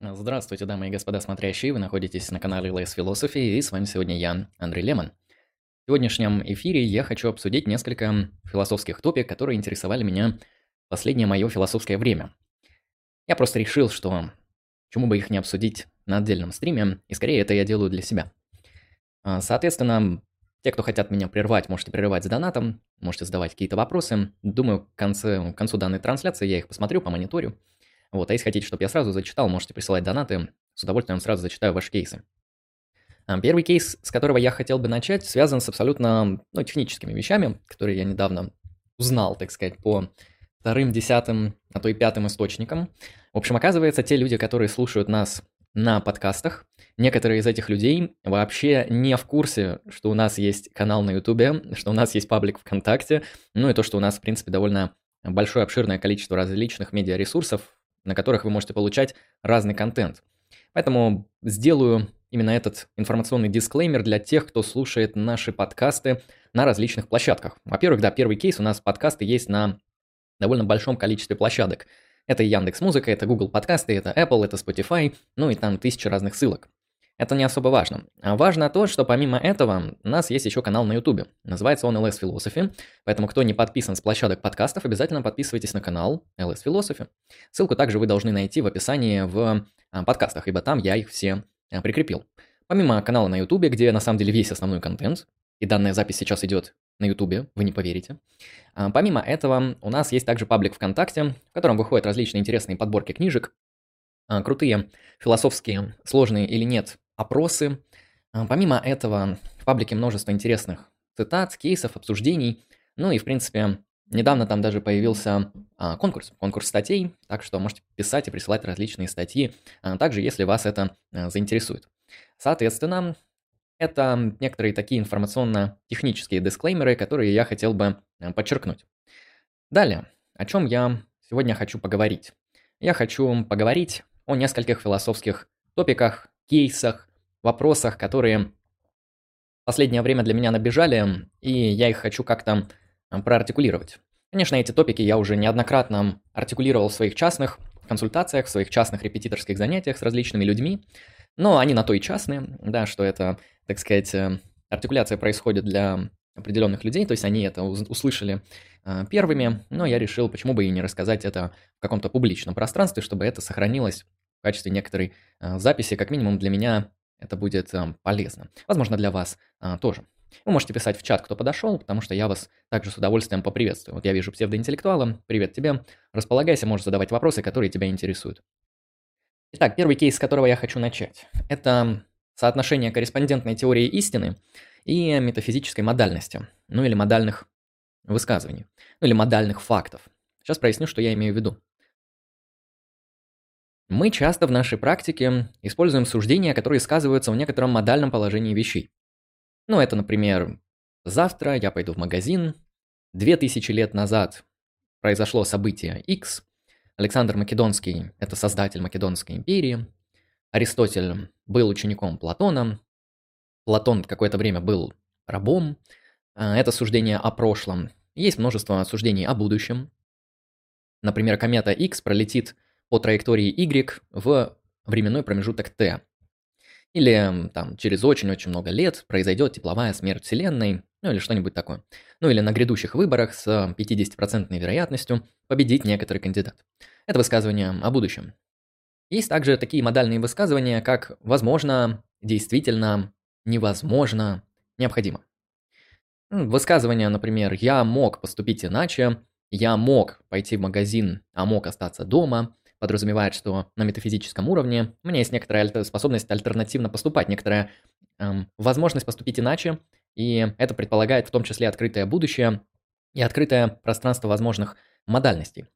Здравствуйте, дамы и господа смотрящие, вы находитесь на канале LS Philosophy, и с вами сегодня я, Андрей Лемон. В сегодняшнем эфире я хочу обсудить несколько философских топик, которые интересовали меня последнее мое философское время. Я просто решил, что чему бы их не обсудить на отдельном стриме, и скорее это я делаю для себя. А, соответственно, те, кто хотят меня прервать, можете прерывать с донатом, можете задавать какие-то вопросы. Думаю, к, конце, к концу данной трансляции я их посмотрю, помониторю. Вот, а если хотите, чтобы я сразу зачитал, можете присылать донаты. С удовольствием сразу зачитаю ваши кейсы. Первый кейс, с которого я хотел бы начать, связан с абсолютно ну, техническими вещами, которые я недавно узнал, так сказать, по вторым, десятым, а то и пятым источникам. В общем, оказывается, те люди, которые слушают нас на подкастах, некоторые из этих людей вообще не в курсе, что у нас есть канал на Ютубе, что у нас есть паблик ВКонтакте, ну и то, что у нас, в принципе, довольно большое обширное количество различных медиаресурсов, на которых вы можете получать разный контент. Поэтому сделаю именно этот информационный дисклеймер для тех, кто слушает наши подкасты на различных площадках. Во-первых, да, первый кейс у нас подкасты есть на довольно большом количестве площадок. Это Яндекс Музыка, это Google подкасты, это Apple, это Spotify, ну и там тысячи разных ссылок. Это не особо важно. А важно то, что помимо этого у нас есть еще канал на YouTube. Называется он LS Philosophy. Поэтому кто не подписан с площадок подкастов, обязательно подписывайтесь на канал LS Philosophy. Ссылку также вы должны найти в описании в а, подкастах, ибо там я их все а, прикрепил. Помимо канала на YouTube, где на самом деле весь основной контент, и данная запись сейчас идет на YouTube, вы не поверите. Помимо этого, у нас есть также паблик ВКонтакте, в котором выходят различные интересные подборки книжек, крутые, философские, сложные или нет опросы. А, помимо этого, в паблике множество интересных цитат, кейсов, обсуждений. Ну и, в принципе, недавно там даже появился а, конкурс, конкурс статей, так что можете писать и присылать различные статьи, а, также если вас это заинтересует. Соответственно, это некоторые такие информационно-технические дисклеймеры, которые я хотел бы подчеркнуть. Далее, о чем я сегодня хочу поговорить. Я хочу поговорить о нескольких философских топиках, кейсах, вопросах, которые в последнее время для меня набежали, и я их хочу как-то проартикулировать. Конечно, эти топики я уже неоднократно артикулировал в своих частных консультациях, в своих частных репетиторских занятиях с различными людьми, но они на то и частные, да, что это, так сказать, э, артикуляция происходит для определенных людей, то есть они это услышали э, первыми, но я решил, почему бы и не рассказать это в каком-то публичном пространстве, чтобы это сохранилось в качестве некоторой э, записи, как минимум для меня это будет э, полезно. Возможно, для вас э, тоже. Вы можете писать в чат, кто подошел, потому что я вас также с удовольствием поприветствую. Вот я вижу псевдоинтеллектуала. Привет тебе. Располагайся, можешь задавать вопросы, которые тебя интересуют. Итак, первый кейс, с которого я хочу начать. Это соотношение корреспондентной теории истины и метафизической модальности. Ну или модальных высказываний. Ну или модальных фактов. Сейчас проясню, что я имею в виду. Мы часто в нашей практике используем суждения, которые сказываются в некотором модальном положении вещей. Ну, это, например, завтра я пойду в магазин, две тысячи лет назад произошло событие X, Александр Македонский – это создатель Македонской империи, Аристотель был учеником Платона, Платон какое-то время был рабом, а, это суждение о прошлом. Есть множество суждений о будущем. Например, комета X пролетит по траектории y в временной промежуток t. Или там через очень-очень много лет произойдет тепловая смерть Вселенной, ну или что-нибудь такое. Ну или на грядущих выборах с 50% вероятностью победит некоторый кандидат. Это высказывание о будущем. Есть также такие модальные высказывания, как «возможно», «действительно», «невозможно», «необходимо». Высказывания, например, «я мог поступить иначе», «я мог пойти в магазин, а мог остаться дома», подразумевает, что на метафизическом уровне у меня есть некоторая способность альтернативно поступать, некоторая эм, возможность поступить иначе, и это предполагает в том числе открытое будущее и открытое пространство возможных модальностей.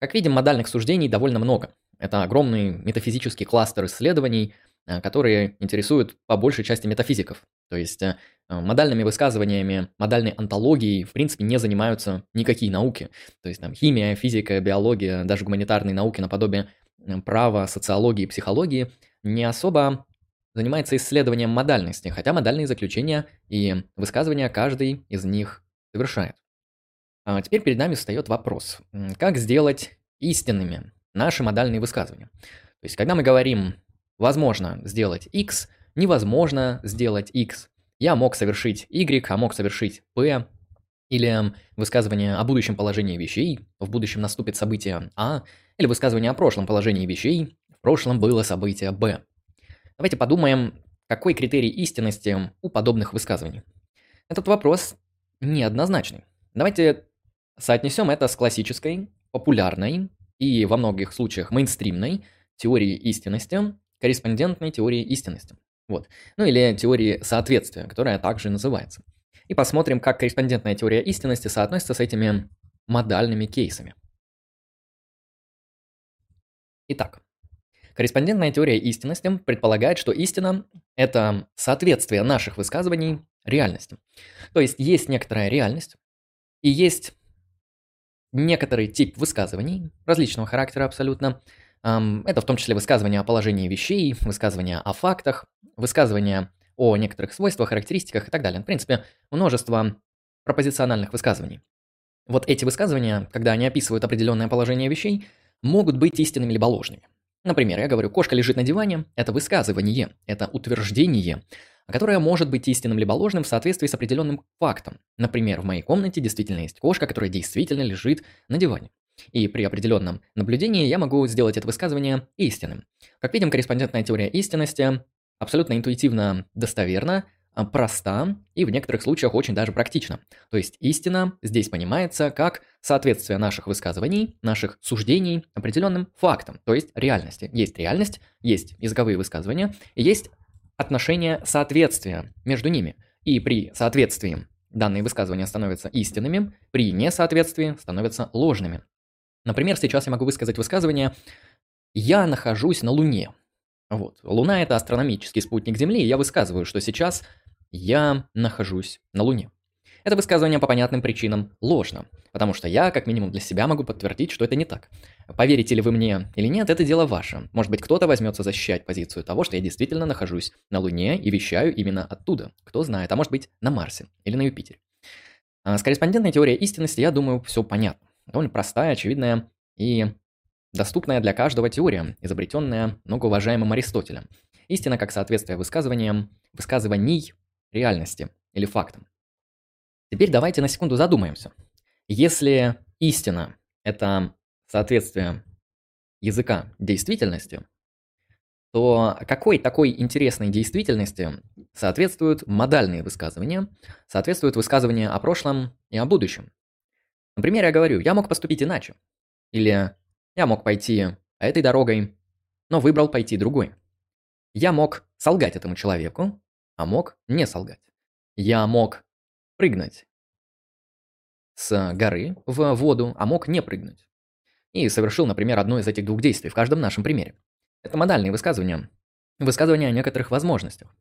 Как видим, модальных суждений довольно много. Это огромный метафизический кластер исследований, э, которые интересуют по большей части метафизиков. То есть э, модальными высказываниями, модальной антологией, в принципе, не занимаются никакие науки. То есть там химия, физика, биология, даже гуманитарные науки наподобие права, социологии, психологии не особо занимается исследованием модальности, хотя модальные заключения и высказывания каждый из них совершает. А теперь перед нами встает вопрос, как сделать истинными наши модальные высказывания. То есть, когда мы говорим «возможно сделать x», «невозможно сделать x», «я мог совершить y», «а мог совершить p», или высказывание о будущем положении вещей, в будущем наступит событие А, или высказывание о прошлом положении вещей, в прошлом было событие Б. Давайте подумаем, какой критерий истинности у подобных высказываний. Этот вопрос неоднозначный. Давайте соотнесем это с классической, популярной и во многих случаях мейнстримной теорией истинности, корреспондентной теорией истинности. Вот. Ну или теорией соответствия, которая также называется. И посмотрим, как корреспондентная теория истинности соотносится с этими модальными кейсами. Итак, корреспондентная теория истинности предполагает, что истина – это соответствие наших высказываний реальности. То есть есть некоторая реальность, и есть некоторый тип высказываний, различного характера абсолютно. Это в том числе высказывания о положении вещей, высказывания о фактах, высказывания о некоторых свойствах, характеристиках и так далее. В принципе, множество пропозициональных высказываний. Вот эти высказывания, когда они описывают определенное положение вещей, могут быть истинными либо ложными. Например, я говорю, кошка лежит на диване, это высказывание, это утверждение, которое может быть истинным либо ложным в соответствии с определенным фактом. Например, в моей комнате действительно есть кошка, которая действительно лежит на диване. И при определенном наблюдении я могу сделать это высказывание истинным. Как видим, корреспондентная теория истинности абсолютно интуитивно достоверна, а, проста и в некоторых случаях очень даже практична. То есть истина здесь понимается как соответствие наших высказываний, наших суждений определенным фактам, то есть реальности. Есть реальность, есть языковые высказывания, и есть отношение соответствия между ними. И при соответствии данные высказывания становятся истинными, при несоответствии становятся ложными. Например, сейчас я могу высказать высказывание «Я нахожусь на Луне». Вот. Луна – это астрономический спутник Земли, и я высказываю, что сейчас я нахожусь на Луне. Это высказывание по понятным причинам ложно, потому что я, как минимум для себя, могу подтвердить, что это не так. Поверите ли вы мне или нет, это дело ваше. Может быть, кто-то возьмется защищать позицию того, что я действительно нахожусь на Луне и вещаю именно оттуда. Кто знает, а может быть на Марсе или на Юпитере. А с корреспондентной теорией истинности, я думаю, все понятно. Довольно простая, очевидная и Доступная для каждого теория, изобретенная многоуважаемым Аристотелем. Истина как соответствие высказываниям, высказываний реальности или фактам. Теперь давайте на секунду задумаемся. Если истина – это соответствие языка действительности, то какой такой интересной действительности соответствуют модальные высказывания, соответствуют высказывания о прошлом и о будущем? Например, я говорю, я мог поступить иначе. Или я мог пойти этой дорогой, но выбрал пойти другой. Я мог солгать этому человеку, а мог не солгать. Я мог прыгнуть с горы в воду, а мог не прыгнуть. И совершил, например, одно из этих двух действий в каждом нашем примере. Это модальные высказывания. Высказывания о некоторых возможностях.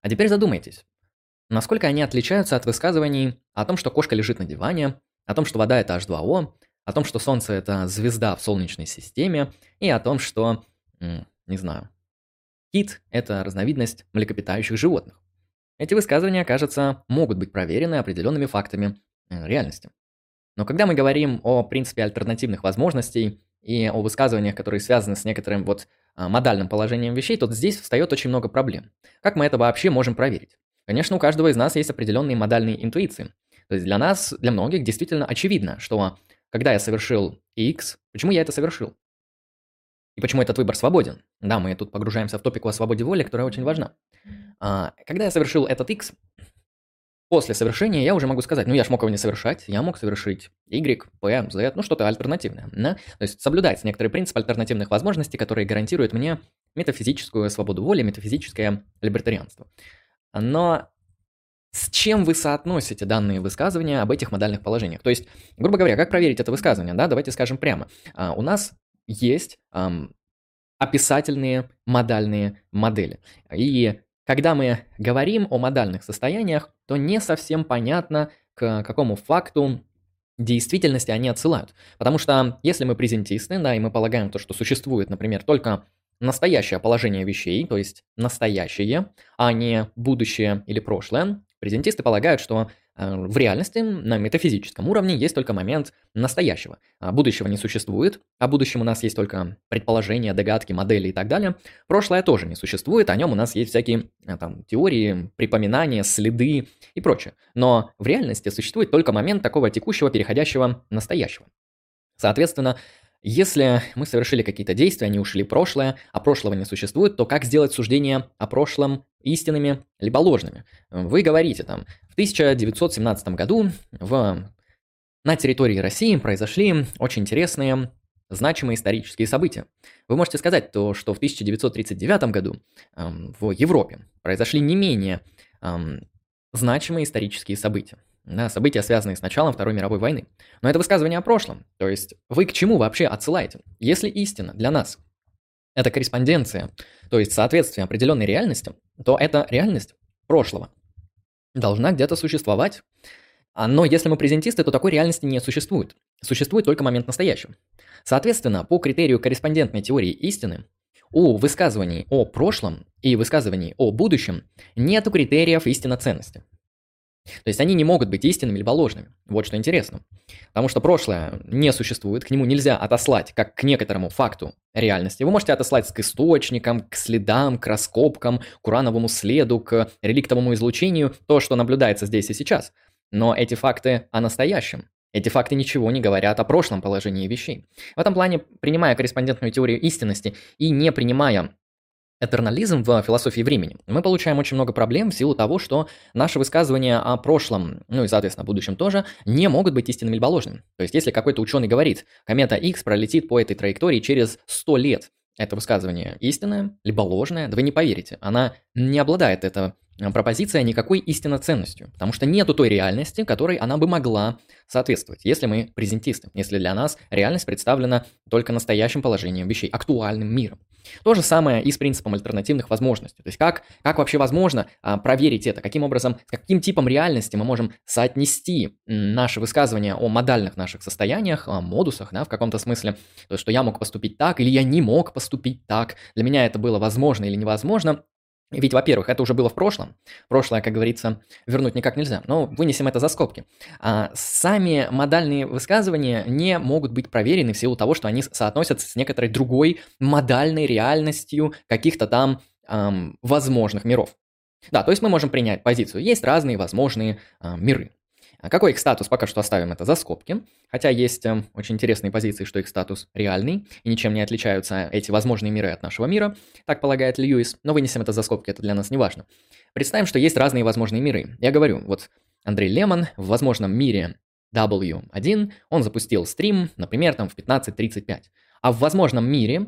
А теперь задумайтесь, насколько они отличаются от высказываний о том, что кошка лежит на диване, о том, что вода это H2O, о том, что Солнце это звезда в Солнечной системе, и о том, что, не знаю, кит это разновидность млекопитающих животных. Эти высказывания, кажется, могут быть проверены определенными фактами э, реальности. Но когда мы говорим о принципе альтернативных возможностей и о высказываниях, которые связаны с некоторым вот а, модальным положением вещей, то здесь встает очень много проблем. Как мы это вообще можем проверить? Конечно, у каждого из нас есть определенные модальные интуиции. То есть для нас, для многих действительно очевидно, что когда я совершил X, почему я это совершил? И почему этот выбор свободен? Да, мы тут погружаемся в топику о свободе воли, которая очень важна. А, когда я совершил этот X, после совершения я уже могу сказать, ну я ж мог его не совершать, я мог совершить Y, P, Z, ну что-то альтернативное. Да? То есть соблюдается некоторый принцип альтернативных возможностей, который гарантирует мне метафизическую свободу воли, метафизическое либертарианство. Но с чем вы соотносите данные высказывания об этих модальных положениях. То есть, грубо говоря, как проверить это высказывание, да, давайте скажем прямо. А, у нас есть ам, описательные модальные модели. И когда мы говорим о модальных состояниях, то не совсем понятно, к какому факту действительности они отсылают. Потому что если мы презентисты, да, и мы полагаем то, что существует, например, только настоящее положение вещей, то есть настоящее, а не будущее или прошлое, Презентисты полагают, что а, в реальности на метафизическом уровне есть только момент настоящего. А будущего не существует, о будущем у нас есть только предположения, догадки, модели и так далее. Прошлое тоже не существует, о нем у нас есть всякие а, там теории, припоминания, следы и прочее. Но в реальности существует только момент такого текущего, переходящего настоящего. Соответственно, если мы совершили какие-то действия, они ушли в прошлое, а прошлого не существует, то как сделать суждения о прошлом истинными либо ложными? Вы говорите там, в 1917 году в, на территории России произошли очень интересные значимые исторические события. Вы можете сказать то, что в 1939 году эм, в Европе произошли не менее эм, значимые исторические события да, события, связанные с началом Второй мировой войны. Но это высказывание о прошлом. То есть вы к чему вообще отсылаете? Если истина для нас – это корреспонденция, то есть соответствие определенной реальности, то это реальность прошлого должна где-то существовать. А, но если мы презентисты, то такой реальности не существует. Существует только момент настоящего. Соответственно, по критерию корреспондентной теории истины, у высказываний о прошлом и высказываний о будущем нет критериев истинно ценности. То есть они не могут быть истинными либо ложными. Вот что интересно. Потому что прошлое не существует, к нему нельзя отослать как к некоторому факту реальности. Вы можете отослать к источникам, к следам, к раскопкам, к урановому следу, к реликтовому излучению, то, что наблюдается здесь и сейчас. Но эти факты о настоящем. Эти факты ничего не говорят о прошлом положении вещей. В этом плане, принимая корреспондентную теорию истинности и не принимая этернализм в философии времени, мы получаем очень много проблем в силу того, что наши высказывания о прошлом, ну и, соответственно, о будущем тоже, не могут быть истинными либо ложными. То есть, если какой-то ученый говорит, комета X пролетит по этой траектории через 100 лет, это высказывание истинное, либо ложное, да вы не поверите. Она не обладает это пропозиция никакой истинно ценностью, потому что нету той реальности, которой она бы могла соответствовать, если мы презентисты, если для нас реальность представлена только настоящим положением вещей, актуальным миром. То же самое и с принципом альтернативных возможностей. То есть как, как вообще возможно а, проверить это, каким образом, с каким типом реальности мы можем соотнести наши высказывания о модальных наших состояниях, о модусах, да, в каком-то смысле, то есть что я мог поступить так или я не мог поступить так, для меня это было возможно или невозможно, ведь, во-первых, это уже было в прошлом. Прошлое, как говорится, вернуть никак нельзя. Но вынесем это за скобки. А сами модальные высказывания не могут быть проверены в силу того, что они соотносятся с некоторой другой модальной реальностью каких-то там эм, возможных миров. Да, то есть мы можем принять позицию. Есть разные возможные э, миры. А какой их статус, пока что оставим это за скобки. Хотя есть э, очень интересные позиции, что их статус реальный, и ничем не отличаются эти возможные миры от нашего мира, так полагает Льюис, но вынесем это за скобки, это для нас не важно. Представим, что есть разные возможные миры. Я говорю, вот Андрей Лемон в возможном мире W1, он запустил стрим, например, там в 15.35. А в возможном мире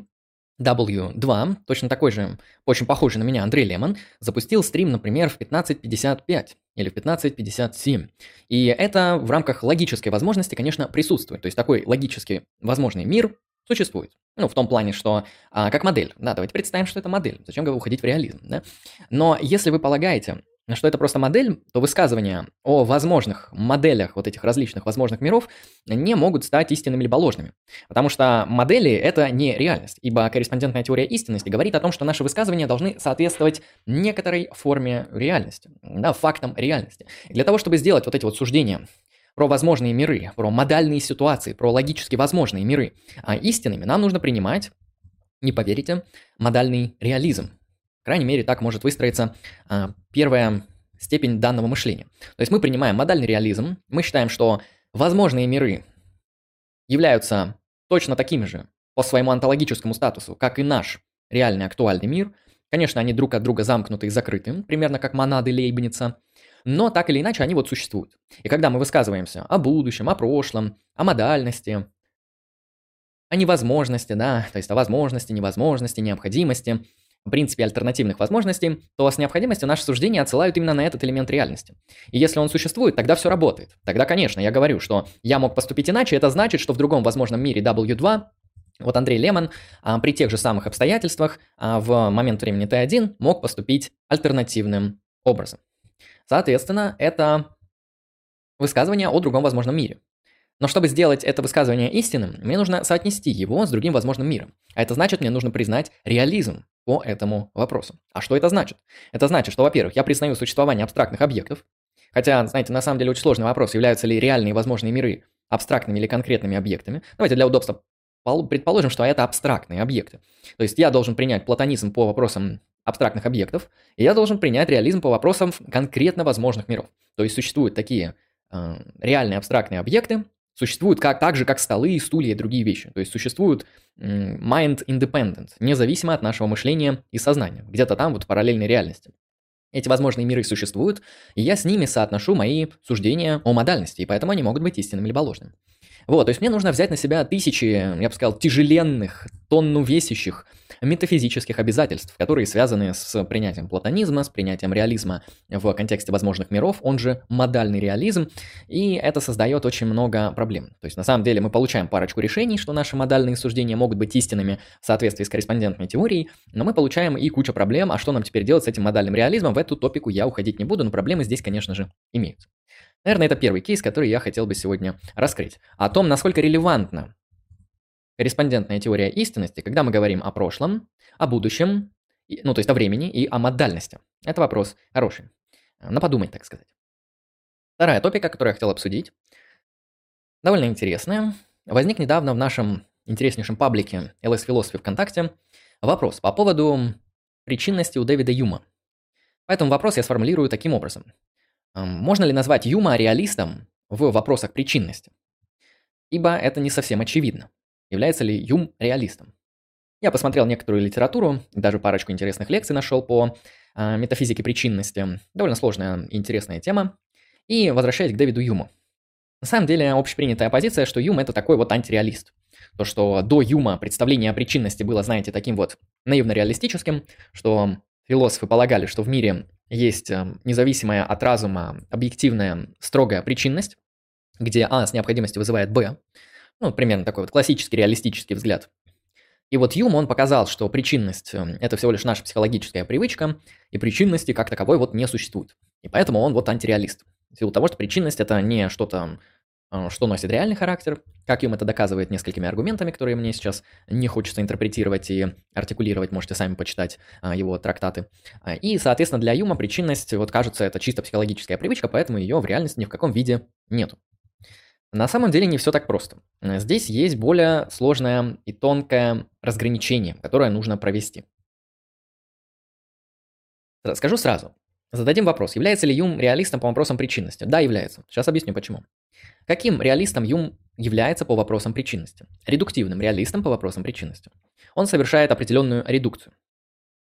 W2, точно такой же, очень похожий на меня Андрей Лемон, запустил стрим, например, в 15.55 или в 15.57. И это в рамках логической возможности, конечно, присутствует. То есть такой логически возможный мир существует. Ну, в том плане, что а, как модель. Да, давайте представим, что это модель. Зачем уходить в реализм, да? Но если вы полагаете, что это просто модель, то высказывания о возможных моделях вот этих различных возможных миров не могут стать истинными либо ложными. Потому что модели – это не реальность, ибо корреспондентная теория истинности говорит о том, что наши высказывания должны соответствовать некоторой форме реальности, да, фактам реальности. И для того, чтобы сделать вот эти вот суждения про возможные миры, про модальные ситуации, про логически возможные миры а истинными, нам нужно принимать, не поверите, модальный реализм, крайней мере, так может выстроиться а, первая степень данного мышления. То есть мы принимаем модальный реализм, мы считаем, что возможные миры являются точно такими же по своему онтологическому статусу, как и наш реальный актуальный мир. Конечно, они друг от друга замкнуты и закрыты, примерно как монады Лейбница, но так или иначе они вот существуют. И когда мы высказываемся о будущем, о прошлом, о модальности, о невозможности, да, то есть о возможности, невозможности, необходимости – принципе альтернативных возможностей, то с необходимостью наши суждения отсылают именно на этот элемент реальности. И если он существует, тогда все работает. Тогда, конечно, я говорю, что я мог поступить иначе, это значит, что в другом возможном мире W2 вот Андрей Лемон а, при тех же самых обстоятельствах а, в момент времени Т1 мог поступить альтернативным образом. Соответственно, это высказывание о другом возможном мире. Но чтобы сделать это высказывание истинным, мне нужно соотнести его с другим возможным миром. А это значит, мне нужно признать реализм по этому вопросу. А что это значит? Это значит, что, во-первых, я признаю существование абстрактных объектов, Хотя, знаете, на самом деле очень сложный вопрос, являются ли реальные возможные миры абстрактными или конкретными объектами. Давайте для удобства предположим, что это абстрактные объекты. То есть я должен принять платонизм по вопросам абстрактных объектов, и я должен принять реализм по вопросам конкретно возможных миров. То есть существуют такие э, реальные абстрактные объекты, существуют как, так же, как столы, стулья и другие вещи. То есть существуют mind independent, независимо от нашего мышления и сознания, где-то там вот в параллельной реальности. Эти возможные миры существуют, и я с ними соотношу мои суждения о модальности, и поэтому они могут быть истинными либо ложными. Вот, то есть мне нужно взять на себя тысячи, я бы сказал, тяжеленных, тонну весящих метафизических обязательств, которые связаны с принятием платонизма, с принятием реализма в контексте возможных миров, он же модальный реализм, и это создает очень много проблем. То есть на самом деле мы получаем парочку решений, что наши модальные суждения могут быть истинными в соответствии с корреспондентной теорией, но мы получаем и кучу проблем, а что нам теперь делать с этим модальным реализмом, в эту топику я уходить не буду, но проблемы здесь, конечно же, имеются. Наверное, это первый кейс, который я хотел бы сегодня раскрыть. О том, насколько релевантна корреспондентная теория истинности, когда мы говорим о прошлом, о будущем, ну то есть о времени и о модальности. Это вопрос хороший. На подумать, так сказать. Вторая топика, которую я хотел обсудить, довольно интересная. Возник недавно в нашем интереснейшем паблике LS Philosophy ВКонтакте вопрос по поводу причинности у Дэвида Юма. Поэтому вопрос я сформулирую таким образом. Можно ли назвать Юма реалистом в вопросах причинности? Ибо это не совсем очевидно. Является ли Юм реалистом? Я посмотрел некоторую литературу, даже парочку интересных лекций нашел по э, метафизике причинности. Довольно сложная и интересная тема. И возвращаясь к Дэвиду Юму. На самом деле, общепринятая позиция, что Юм это такой вот антиреалист. То, что до Юма представление о причинности было, знаете, таким вот наивно-реалистическим, что философы полагали, что в мире есть эм, независимая от разума объективная строгая причинность, где А с необходимостью вызывает Б. Ну, примерно такой вот классический реалистический взгляд. И вот Юм, он показал, что причинность эм, – это всего лишь наша психологическая привычка, и причинности как таковой вот не существует. И поэтому он вот антиреалист. В силу того, что причинность – это не что-то а, что носит реальный характер, как Юм это доказывает несколькими аргументами, которые мне сейчас не хочется интерпретировать и артикулировать, можете сами почитать а, его трактаты. А, и, соответственно, для Юма причинность, вот кажется, это чисто психологическая привычка, поэтому ее в реальности ни в каком виде нету. На самом деле не все так просто. Здесь есть более сложное и тонкое разграничение, которое нужно провести. Скажу сразу. Зададим вопрос, является ли Юм реалистом по вопросам причинности? Да, является. Сейчас объясню почему. Каким реалистом Юм является по вопросам причинности? Редуктивным реалистом по вопросам причинности. Он совершает определенную редукцию.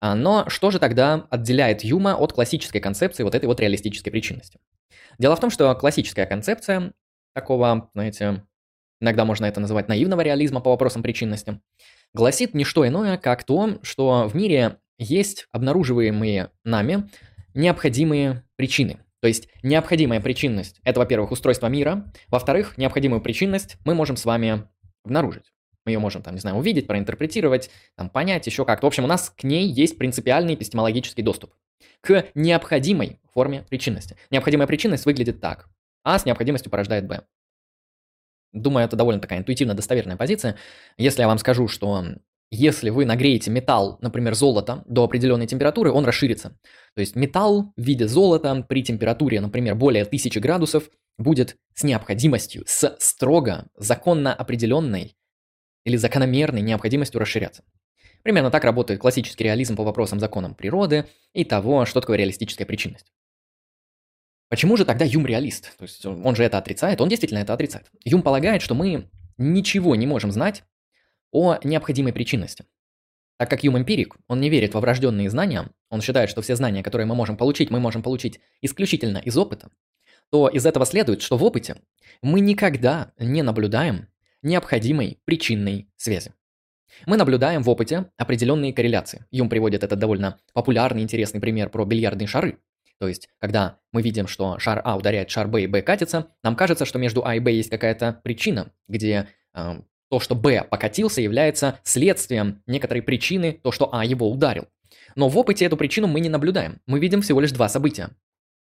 А, но что же тогда отделяет Юма от классической концепции вот этой вот реалистической причинности? Дело в том, что классическая концепция такого, знаете, иногда можно это называть наивного реализма по вопросам причинности, гласит не что иное, как то, что в мире есть обнаруживаемые нами необходимые причины. То есть необходимая причинность – это, во-первых, устройство мира. Во-вторых, необходимую причинность мы можем с вами обнаружить. Мы ее можем, там, не знаю, увидеть, проинтерпретировать, там, понять еще как-то. В общем, у нас к ней есть принципиальный эпистемологический доступ. К необходимой форме причинности. Необходимая причинность выглядит так. А с необходимостью порождает Б. Думаю, это довольно такая интуитивно достоверная позиция. Если я вам скажу, что если вы нагреете металл, например, золото, до определенной температуры, он расширится. То есть металл в виде золота при температуре, например, более 1000 градусов будет с необходимостью, с строго законно определенной или закономерной необходимостью расширяться. Примерно так работает классический реализм по вопросам законам природы и того, что такое реалистическая причинность. Почему же тогда Юм реалист? То есть он же это отрицает, он действительно это отрицает. Юм полагает, что мы ничего не можем знать о необходимой причинности. Так как Юм эмпирик, он не верит во врожденные знания, он считает, что все знания, которые мы можем получить, мы можем получить исключительно из опыта, то из этого следует, что в опыте мы никогда не наблюдаем необходимой причинной связи. Мы наблюдаем в опыте определенные корреляции. Юм приводит этот довольно популярный интересный пример про бильярдные шары. То есть, когда мы видим, что шар А ударяет шар Б и Б катится, нам кажется, что между А и Б есть какая-то причина, где э, то, что Б покатился, является следствием некоторой причины, то, что А его ударил. Но в опыте эту причину мы не наблюдаем. Мы видим всего лишь два события.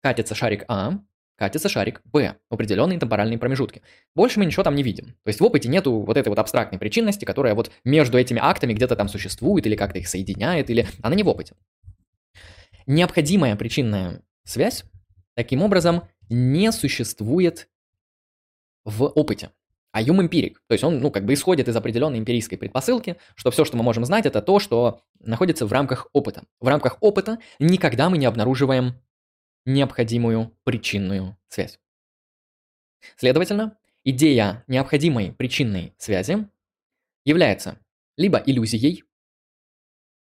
Катится шарик А, катится шарик Б в определенные темпоральные промежутки. Больше мы ничего там не видим. То есть в опыте нету вот этой вот абстрактной причинности, которая вот между этими актами где-то там существует или как-то их соединяет, или она не в опыте. Необходимая причинная связь таким образом не существует в опыте. А Юм эмпирик. То есть он, ну, как бы исходит из определенной эмпирической предпосылки, что все, что мы можем знать, это то, что находится в рамках опыта. В рамках опыта никогда мы не обнаруживаем необходимую причинную связь. Следовательно, идея необходимой причинной связи является либо иллюзией.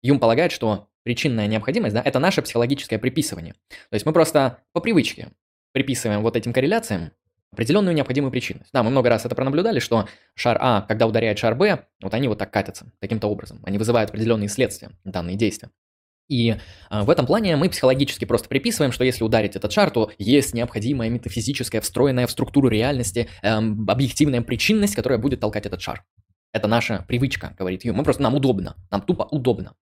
Юм полагает, что причинная необходимость, да, это наше психологическое приписывание. То есть мы просто по привычке приписываем вот этим корреляциям определенную необходимую причинность. Да, мы много раз это пронаблюдали, что шар А, когда ударяет шар Б, вот они вот так катятся, таким-то образом. Они вызывают определенные следствия, данные действия. И а, в этом плане мы психологически просто приписываем, что если ударить этот шар, то есть необходимая метафизическая, встроенная в структуру реальности, эм, объективная причинность, которая будет толкать этот шар. Это наша привычка, говорит Ю. Мы просто, нам удобно, нам тупо удобно.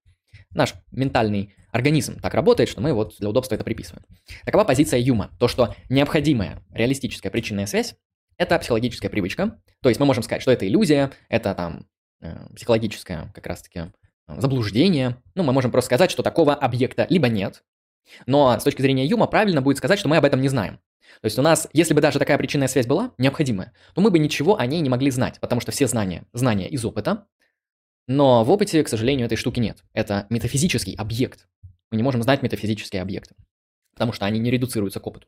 Наш ментальный организм так работает, что мы вот для удобства это приписываем. Такова позиция Юма. То, что необходимая реалистическая причинная связь – это психологическая привычка. То есть мы можем сказать, что это иллюзия, это там э, психологическое как раз-таки э, заблуждение. Ну, мы можем просто сказать, что такого объекта либо нет. Но с точки зрения Юма правильно будет сказать, что мы об этом не знаем. То есть у нас, если бы даже такая причинная связь была необходимая, то мы бы ничего о ней не могли знать, потому что все знания, знания из опыта, но в опыте, к сожалению, этой штуки нет. Это метафизический объект. Мы не можем знать метафизические объекты, потому что они не редуцируются к опыту.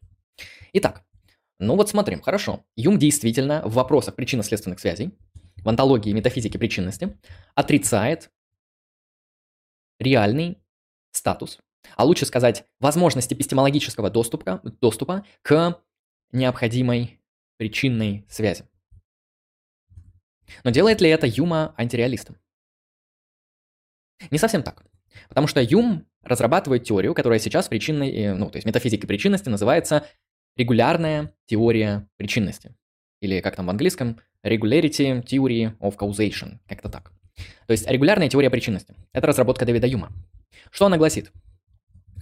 Итак, ну вот смотрим, хорошо. Юм действительно в вопросах причинно-следственных связей, в антологии метафизики причинности, отрицает реальный статус, а лучше сказать, возможность эпистемологического доступа, доступа к необходимой причинной связи. Но делает ли это Юма антиреалистом? Не совсем так. Потому что Юм разрабатывает теорию, которая сейчас причинной, э, ну, то есть метафизикой причинности называется регулярная теория причинности. Или как там в английском, regularity theory of causation, как-то так. То есть регулярная теория причинности. Это разработка Дэвида Юма. Что она гласит?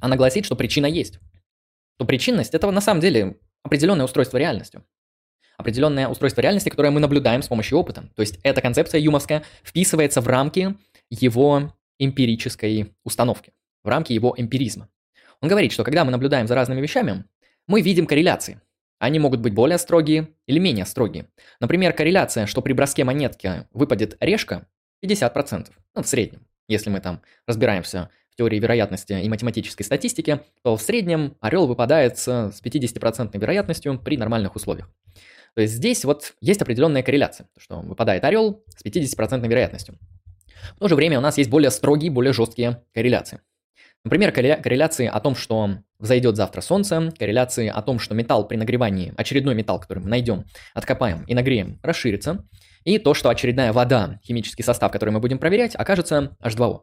Она гласит, что причина есть. То причинность – это на самом деле определенное устройство реальности. Определенное устройство реальности, которое мы наблюдаем с помощью опыта. То есть эта концепция юмовская вписывается в рамки его эмпирической установки, в рамки его эмпиризма. Он говорит, что когда мы наблюдаем за разными вещами, мы видим корреляции. Они могут быть более строгие или менее строгие. Например, корреляция, что при броске монетки выпадет решка, 50%, ну, в среднем. Если мы там разбираемся в теории вероятности и математической статистике, то в среднем орел выпадает с 50% вероятностью при нормальных условиях. То есть здесь вот есть определенная корреляция, что выпадает орел с 50% вероятностью. В то же время у нас есть более строгие, более жесткие корреляции. Например, корреляции о том, что взойдет завтра солнце, корреляции о том, что металл при нагревании, очередной металл, который мы найдем, откопаем и нагреем, расширится, и то, что очередная вода, химический состав, который мы будем проверять, окажется H2O.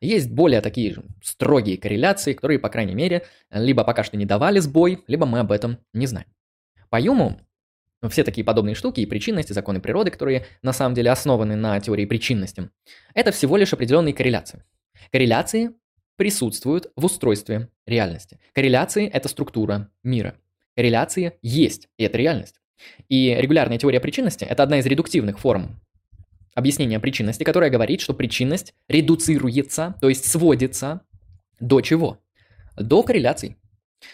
Есть более такие строгие корреляции, которые, по крайней мере, либо пока что не давали сбой, либо мы об этом не знаем. По Юму все такие подобные штуки и причинности, законы природы, которые на самом деле основаны на теории причинности, это всего лишь определенные корреляции. Корреляции присутствуют в устройстве реальности. Корреляции – это структура мира. Корреляции есть, и это реальность. И регулярная теория причинности – это одна из редуктивных форм объяснения причинности, которая говорит, что причинность редуцируется, то есть сводится до чего? До корреляций.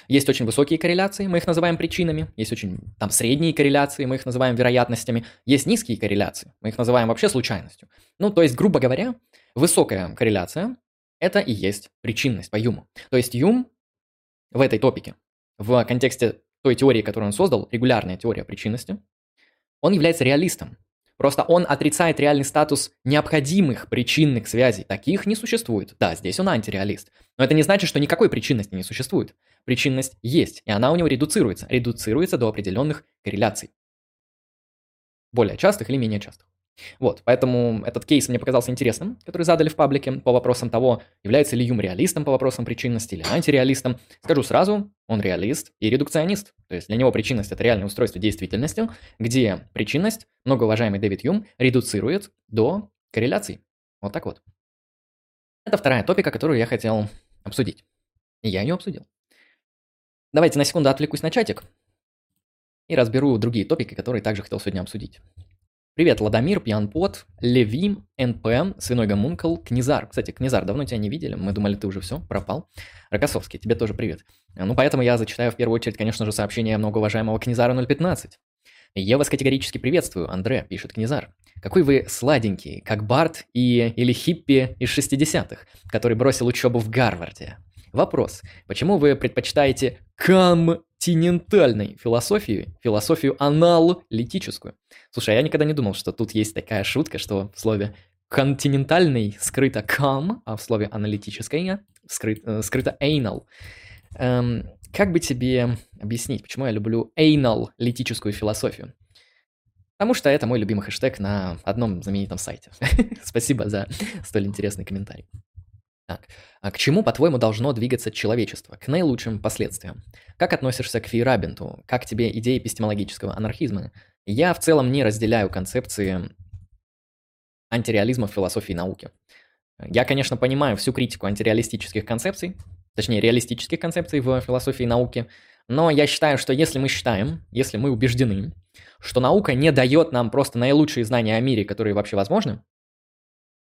Есть очень высокие корреляции, мы их называем причинами, есть очень там средние корреляции, мы их называем вероятностями, есть низкие корреляции, мы их называем вообще случайностью. Ну, то есть, грубо говоря, высокая корреляция – это и есть причинность по Юму. То есть Юм в этой топике, в контексте той теории, которую он создал, регулярная теория причинности, он является реалистом. Просто он отрицает реальный статус необходимых причинных связей. Таких не существует. Да, здесь он антиреалист. Но это не значит, что никакой причинности не существует. Причинность есть, и она у него редуцируется. Редуцируется до определенных корреляций. Более частых или менее частых. Вот, поэтому этот кейс мне показался интересным, который задали в паблике по вопросам того, является ли Юм реалистом по вопросам причинности или антиреалистом. Скажу сразу, он реалист и редукционист. То есть для него причинность – это реальное устройство действительности, где причинность, многоуважаемый Дэвид Юм, редуцирует до корреляций. Вот так вот. Это вторая топика, которую я хотел обсудить. И я ее обсудил. Давайте на секунду отвлекусь на чатик и разберу другие топики, которые также хотел сегодня обсудить. Привет, Ладомир, Пьянпот, Леви, НПМ, Свиной Гомункл, Книзар. Кстати, Книзар, давно тебя не видели, мы думали, ты уже все, пропал. Рокоссовский, тебе тоже привет. Ну, поэтому я зачитаю в первую очередь, конечно же, сообщение многоуважаемого Книзара 015. Я вас категорически приветствую, Андре, пишет Книзар. Какой вы сладенький, как Барт и или хиппи из 60-х, который бросил учебу в Гарварде. Вопрос. Почему вы предпочитаете континентальной философию, философию аналитическую? Слушай, я никогда не думал, что тут есть такая шутка, что в слове континентальный скрыто кам, а в слове аналитической скрыт, э, скрыто anal. Эм, как бы тебе объяснить, почему я люблю anal-литическую философию? Потому что это мой любимый хэштег на одном знаменитом сайте. Спасибо за столь интересный комментарий. Так, а к чему, по-твоему, должно двигаться человечество? К наилучшим последствиям. Как относишься к Фейрабенту? Как тебе идея эпистемологического анархизма? Я в целом не разделяю концепции антиреализма в философии науки. Я, конечно, понимаю всю критику антиреалистических концепций, точнее, реалистических концепций в философии науки, но я считаю, что если мы считаем, если мы убеждены, что наука не дает нам просто наилучшие знания о мире, которые вообще возможны,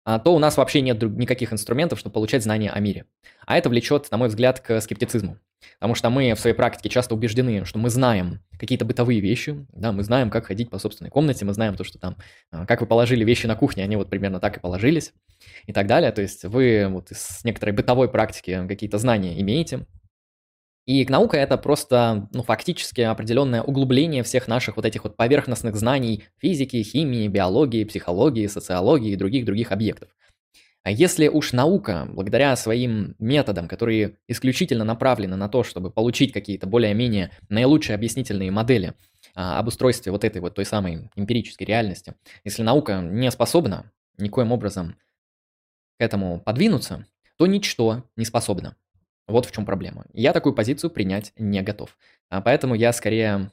то у нас вообще нет никаких инструментов, чтобы получать знания о мире. А это влечет, на мой взгляд, к скептицизму. Потому что мы в своей практике часто убеждены, что мы знаем какие-то бытовые вещи, да, мы знаем, как ходить по собственной комнате, мы знаем то, что там, а, как вы положили вещи на кухне, они вот примерно так и положились, и так далее. То есть вы вот из некоторой бытовой практики какие-то знания имеете, и наука это просто, ну, фактически определенное углубление всех наших вот этих вот поверхностных знаний физики, химии, биологии, психологии, социологии и других-других объектов. А если уж наука, благодаря своим методам, которые исключительно направлены на то, чтобы получить какие-то более-менее наилучшие объяснительные модели а, об устройстве вот этой вот той самой эмпирической реальности, если наука не способна никоим образом к этому подвинуться, то ничто не способно. Вот в чем проблема. Я такую позицию принять не готов. А поэтому я скорее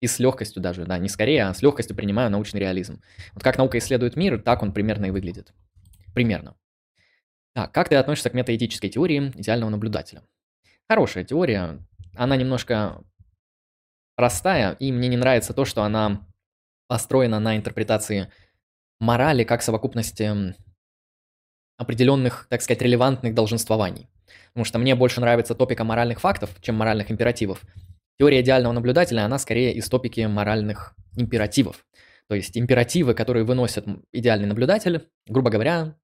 и с легкостью даже, да, не скорее, а с легкостью принимаю научный реализм. Вот как наука исследует мир, так он примерно и выглядит. Примерно. Так, как ты относишься к метаэтической теории идеального наблюдателя? Хорошая теория, она немножко простая, и мне не нравится то, что она построена на интерпретации морали как совокупности определенных, так сказать, релевантных долженствований. Потому что мне больше нравится топика моральных фактов, чем моральных императивов. Теория идеального наблюдателя, она скорее из топики моральных императивов. То есть императивы, которые выносят идеальный наблюдатель, грубо говоря,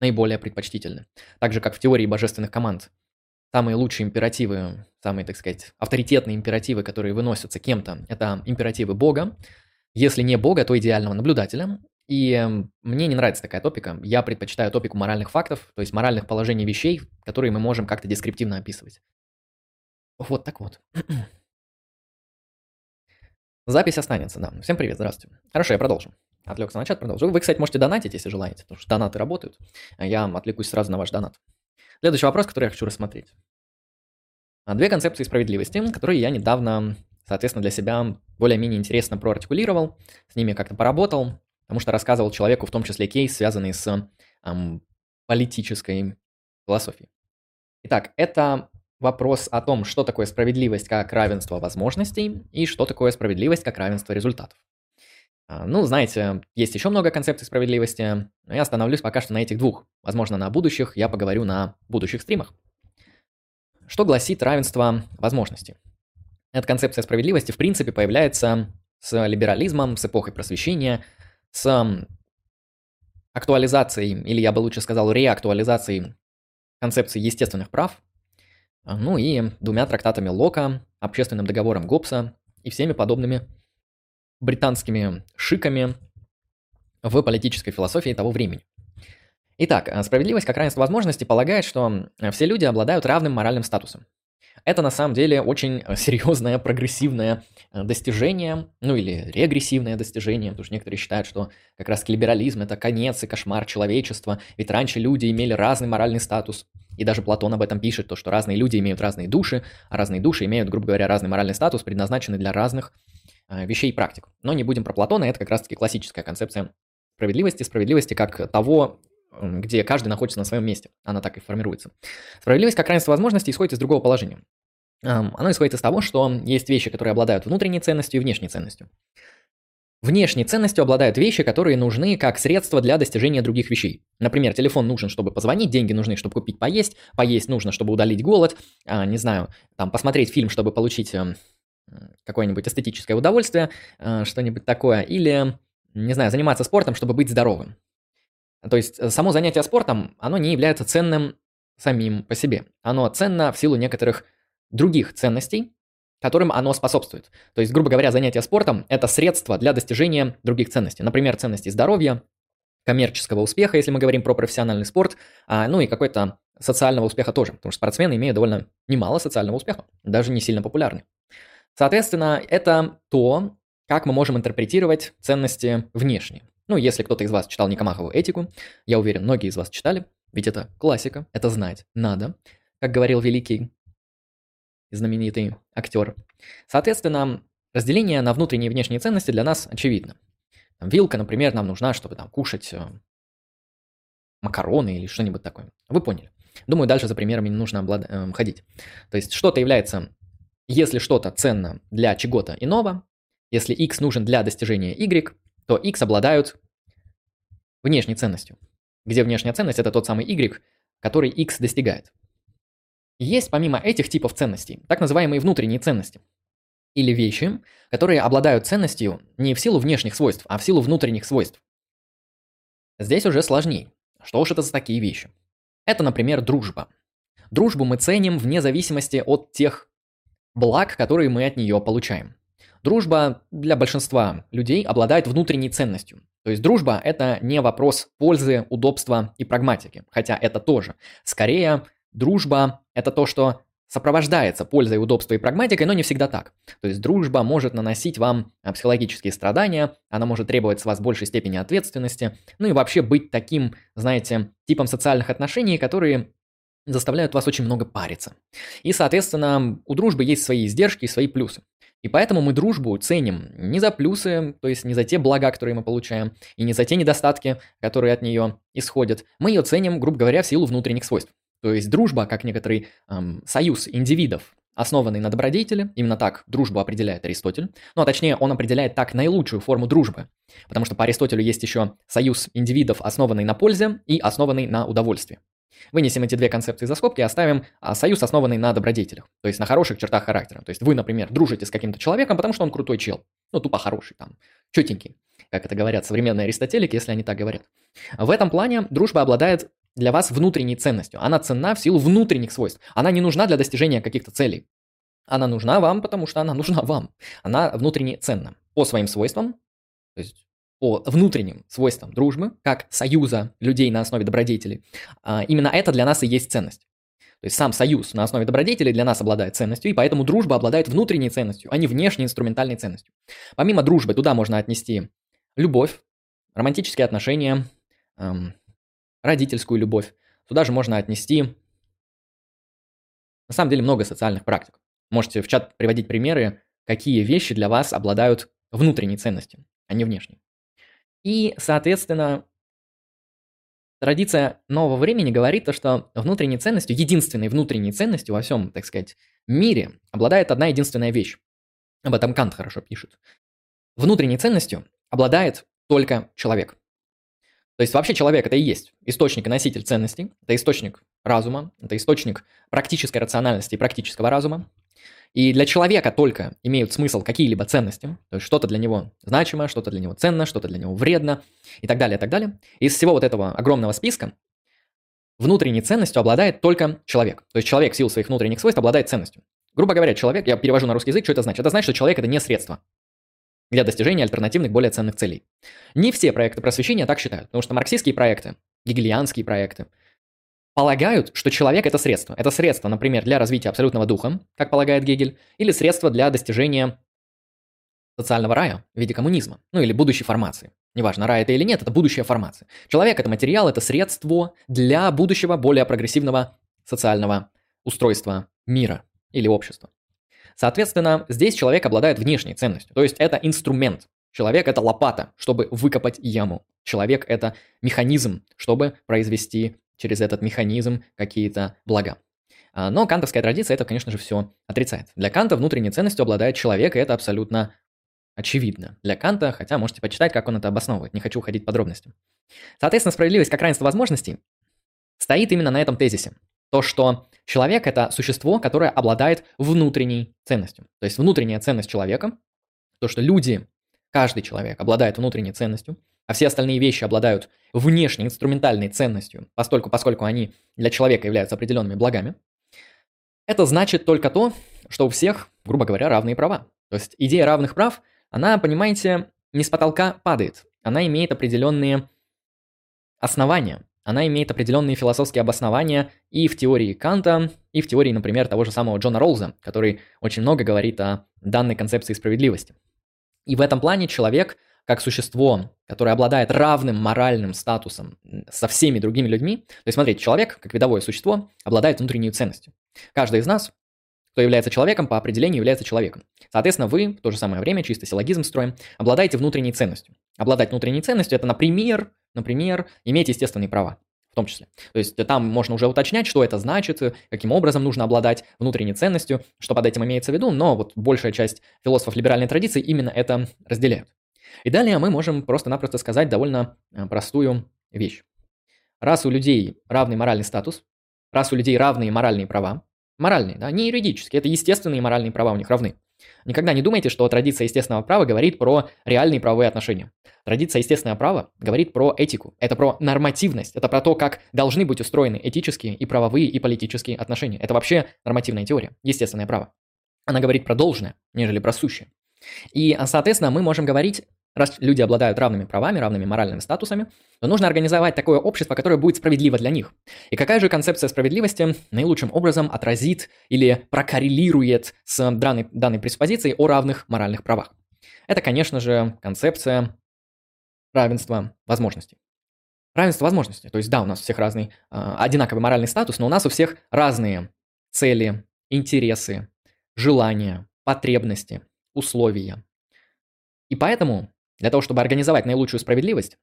наиболее предпочтительны. Так же, как в теории божественных команд. Самые лучшие императивы, самые, так сказать, авторитетные императивы, которые выносятся кем-то, это императивы Бога. Если не Бога, то идеального наблюдателя. И эм, мне не нравится такая топика. Я предпочитаю топику моральных фактов, то есть моральных положений вещей, которые мы можем как-то дескриптивно описывать. Вот так вот. Запись останется, да. Всем привет, здравствуйте. Хорошо, я продолжу. Отвлекся на чат, продолжу. Вы, кстати, можете донатить, если желаете, потому что донаты работают. А я отвлекусь сразу на ваш донат. Следующий вопрос, который я хочу рассмотреть. А, две концепции справедливости, которые я недавно, соответственно, для себя более-менее интересно проартикулировал, с ними как-то поработал, потому что рассказывал человеку в том числе кейс, связанный с эм, политической философией. Итак, это вопрос о том, что такое справедливость как равенство возможностей и что такое справедливость как равенство результатов. А, ну, знаете, есть еще много концепций справедливости, но я остановлюсь пока что на этих двух. Возможно, на будущих я поговорю на будущих стримах. Что гласит равенство возможностей? Эта концепция справедливости, в принципе, появляется с либерализмом, с эпохой просвещения, с актуализацией, или я бы лучше сказал реактуализацией концепции естественных прав, а, ну и двумя трактатами Лока, общественным договором Гоббса и всеми подобными британскими шиками в политической философии того времени. Итак, справедливость как равенство возможностей полагает, что все люди обладают равным моральным статусом. Это на самом деле очень э, серьезное прогрессивное э, достижение, ну или регрессивное достижение, потому что некоторые считают, что как раз либерализм это конец и кошмар человечества, ведь раньше люди имели разный моральный статус, и даже Платон об этом пишет, то, что разные люди имеют разные души, а разные души имеют, грубо говоря, разный моральный статус, предназначенный для разных э, вещей и практик. Но не будем про Платона, это как раз-таки классическая концепция справедливости, справедливости как того, где каждый находится на своем месте. Она так и формируется. Справедливость как равенство возможностей исходит из другого положения. Оно исходит из того, что есть вещи, которые обладают внутренней ценностью и внешней ценностью. Внешней ценностью обладают вещи, которые нужны как средство для достижения других вещей. Например, телефон нужен, чтобы позвонить, деньги нужны, чтобы купить поесть, поесть нужно, чтобы удалить голод, а, не знаю, там, посмотреть фильм, чтобы получить э, какое-нибудь эстетическое удовольствие, э, что-нибудь такое, или, не знаю, заниматься спортом, чтобы быть здоровым. То есть э, само занятие спортом, оно не является ценным самим по себе. Оно ценно в силу некоторых других ценностей, которым оно способствует. То есть, грубо говоря, занятие спортом – это средство для достижения других ценностей. Например, ценностей здоровья, коммерческого успеха, если мы говорим про профессиональный спорт, а, ну и какой-то социального успеха тоже, потому что спортсмены имеют довольно немало социального успеха, даже не сильно популярны. Соответственно, это то, как мы можем интерпретировать ценности внешние. Ну, если кто-то из вас читал Никомахову этику, я уверен, многие из вас читали, ведь это классика, это знать надо, как говорил великий знаменитый актер. Соответственно, разделение на внутренние и внешние ценности для нас очевидно. Там, вилка, например, нам нужна, чтобы там кушать э, макароны или что-нибудь такое. Вы поняли. Думаю, дальше за примерами не нужно облад... э, ходить. То есть что-то является, если что-то ценно для чего-то иного, если x нужен для достижения y, то x обладают внешней ценностью. Где внешняя ценность – это тот самый y, который x достигает. Есть помимо этих типов ценностей так называемые внутренние ценности. Или вещи, которые обладают ценностью не в силу внешних свойств, а в силу внутренних свойств. Здесь уже сложнее. Что уж это за такие вещи? Это, например, дружба. Дружбу мы ценим вне зависимости от тех благ, которые мы от нее получаем. Дружба для большинства людей обладает внутренней ценностью. То есть дружба – это не вопрос пользы, удобства и прагматики, хотя это тоже. Скорее, Дружба – это то, что сопровождается пользой, удобством и прагматикой, но не всегда так. То есть дружба может наносить вам а, психологические страдания, она может требовать с вас большей степени ответственности, ну и вообще быть таким, знаете, типом социальных отношений, которые заставляют вас очень много париться. И, соответственно, у дружбы есть свои издержки и свои плюсы. И поэтому мы дружбу ценим не за плюсы, то есть не за те блага, которые мы получаем, и не за те недостатки, которые от нее исходят. Мы ее ценим, грубо говоря, в силу внутренних свойств. То есть дружба, как некоторый эм, союз индивидов, основанный на добродетели, именно так дружбу определяет Аристотель, ну а точнее он определяет так наилучшую форму дружбы, потому что по Аристотелю есть еще союз индивидов, основанный на пользе и основанный на удовольствии. Вынесем эти две концепции за скобки и оставим а, союз, основанный на добродетелях, то есть на хороших чертах характера. То есть вы, например, дружите с каким-то человеком, потому что он крутой чел, ну тупо хороший, там, четенький, как это говорят современные аристотелики, если они так говорят. В этом плане дружба обладает для вас внутренней ценностью. Она ценна в силу внутренних свойств. Она не нужна для достижения каких-то целей. Она нужна вам, потому что она нужна вам. Она внутренне ценна. По своим свойствам, то есть по внутренним свойствам дружбы, как союза людей на основе добродетелей, а, именно это для нас и есть ценность. То есть сам союз на основе добродетелей для нас обладает ценностью, и поэтому дружба обладает внутренней ценностью, а не внешней инструментальной ценностью. Помимо дружбы туда можно отнести любовь, романтические отношения, эм, родительскую любовь. Туда же можно отнести, на самом деле, много социальных практик. Можете в чат приводить примеры, какие вещи для вас обладают внутренней ценностью, а не внешней. И, соответственно, традиция нового времени говорит то, что внутренней ценностью, единственной внутренней ценностью во всем, так сказать, мире обладает одна единственная вещь. Об этом Кант хорошо пишет. Внутренней ценностью обладает только человек. То есть вообще человек это и есть источник и носитель ценностей, это источник разума, это источник практической рациональности и практического разума. И для человека только имеют смысл какие-либо ценности, то есть что-то для него значимо, что-то для него ценно, что-то для него вредно и так далее, и так далее. Из всего вот этого огромного списка внутренней ценностью обладает только человек. То есть человек в силу своих внутренних свойств обладает ценностью. Грубо говоря, человек, я перевожу на русский язык, что это значит? Это значит, что человек это не средство для достижения альтернативных, более ценных целей. Не все проекты просвещения так считают, потому что марксистские проекты, гегельянские проекты, полагают, что человек – это средство. Это средство, например, для развития абсолютного духа, как полагает Гегель, или средство для достижения социального рая в виде коммунизма, ну или будущей формации. Неважно, рай это или нет, это будущая формация. Человек – это материал, это средство для будущего более прогрессивного социального устройства мира или общества. Соответственно, здесь человек обладает внешней ценностью, то есть это инструмент. Человек – это лопата, чтобы выкопать яму. Человек – это механизм, чтобы произвести через этот механизм какие-то блага. А, но кантовская традиция это, конечно же, все отрицает. Для Канта внутренней ценностью обладает человек, и это абсолютно очевидно для Канта, хотя можете почитать, как он это обосновывает. Не хочу уходить в подробности. Соответственно, справедливость как равенство возможностей стоит именно на этом тезисе. То, что человек – это существо, которое обладает внутренней ценностью. То есть внутренняя ценность человека, то, что люди, каждый человек обладает внутренней ценностью, а все остальные вещи обладают внешней инструментальной ценностью, поскольку, поскольку они для человека являются определенными благами, это значит только то, что у всех, грубо говоря, равные права. То есть идея равных прав, она, понимаете, не с потолка падает. Она имеет определенные основания. Она имеет определенные философские обоснования и в теории Канта, и в теории, например, того же самого Джона Роллза, который очень много говорит о данной концепции справедливости. И в этом плане человек, как существо, которое обладает равным моральным статусом со всеми другими людьми, то есть, смотрите, человек, как видовое существо, обладает внутренней ценностью. Каждый из нас, кто является человеком, по определению является человеком. Соответственно, вы в то же самое время, чисто силлогизм строим, обладаете внутренней ценностью. Обладать внутренней ценностью – это, например, например, иметь естественные права в том числе. То есть там можно уже уточнять, что это значит, каким образом нужно обладать внутренней ценностью, что под этим имеется в виду, но вот большая часть философов либеральной традиции именно это разделяют. И далее мы можем просто-напросто сказать довольно э, простую вещь. Раз у людей равный моральный статус, раз у людей равные моральные права, моральные, да, не юридические, это естественные моральные права у них равны. Никогда не думайте, что традиция естественного права говорит про реальные правовые отношения. Традиция естественного права говорит про этику, это про нормативность, это про то, как должны быть устроены этические и правовые и политические отношения. Это вообще нормативная теория, естественное право. Она говорит про должное, нежели про сущее. И, соответственно, мы можем говорить Раз люди обладают равными правами, равными моральными статусами, то нужно организовать такое общество, которое будет справедливо для них. И какая же концепция справедливости наилучшим образом отразит или прокоррелирует с данной, данной преспозицией о равных моральных правах? Это, конечно же, концепция равенства возможностей. Равенство возможностей. То есть, да, у нас у всех разный, э, одинаковый моральный статус, но у нас у всех разные цели, интересы, желания, потребности, условия. И поэтому для того, чтобы организовать наилучшую справедливость,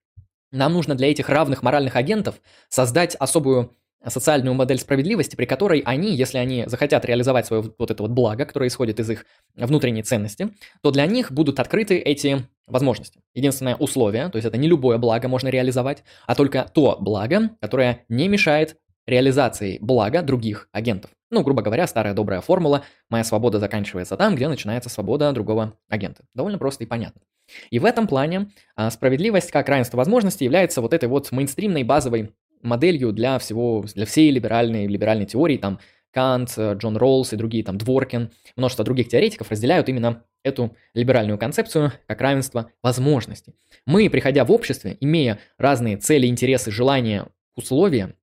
нам нужно для этих равных моральных агентов создать особую социальную модель справедливости, при которой они, если они захотят реализовать свое вот это вот благо, которое исходит из их внутренней ценности, то для них будут открыты эти возможности. Единственное условие, то есть это не любое благо можно реализовать, а только то благо, которое не мешает реализации блага других агентов. Ну, грубо говоря, старая добрая формула «моя свобода заканчивается там, где начинается свобода другого агента». Довольно просто и понятно. И в этом плане а, справедливость как равенство возможностей является вот этой вот мейнстримной базовой моделью для всего, для всей либеральной, либеральной теории, там Кант, Джон Роллс и другие, там Дворкин, множество других теоретиков разделяют именно эту либеральную концепцию как равенство возможностей. Мы, приходя в обществе, имея разные цели, интересы, желания, условия,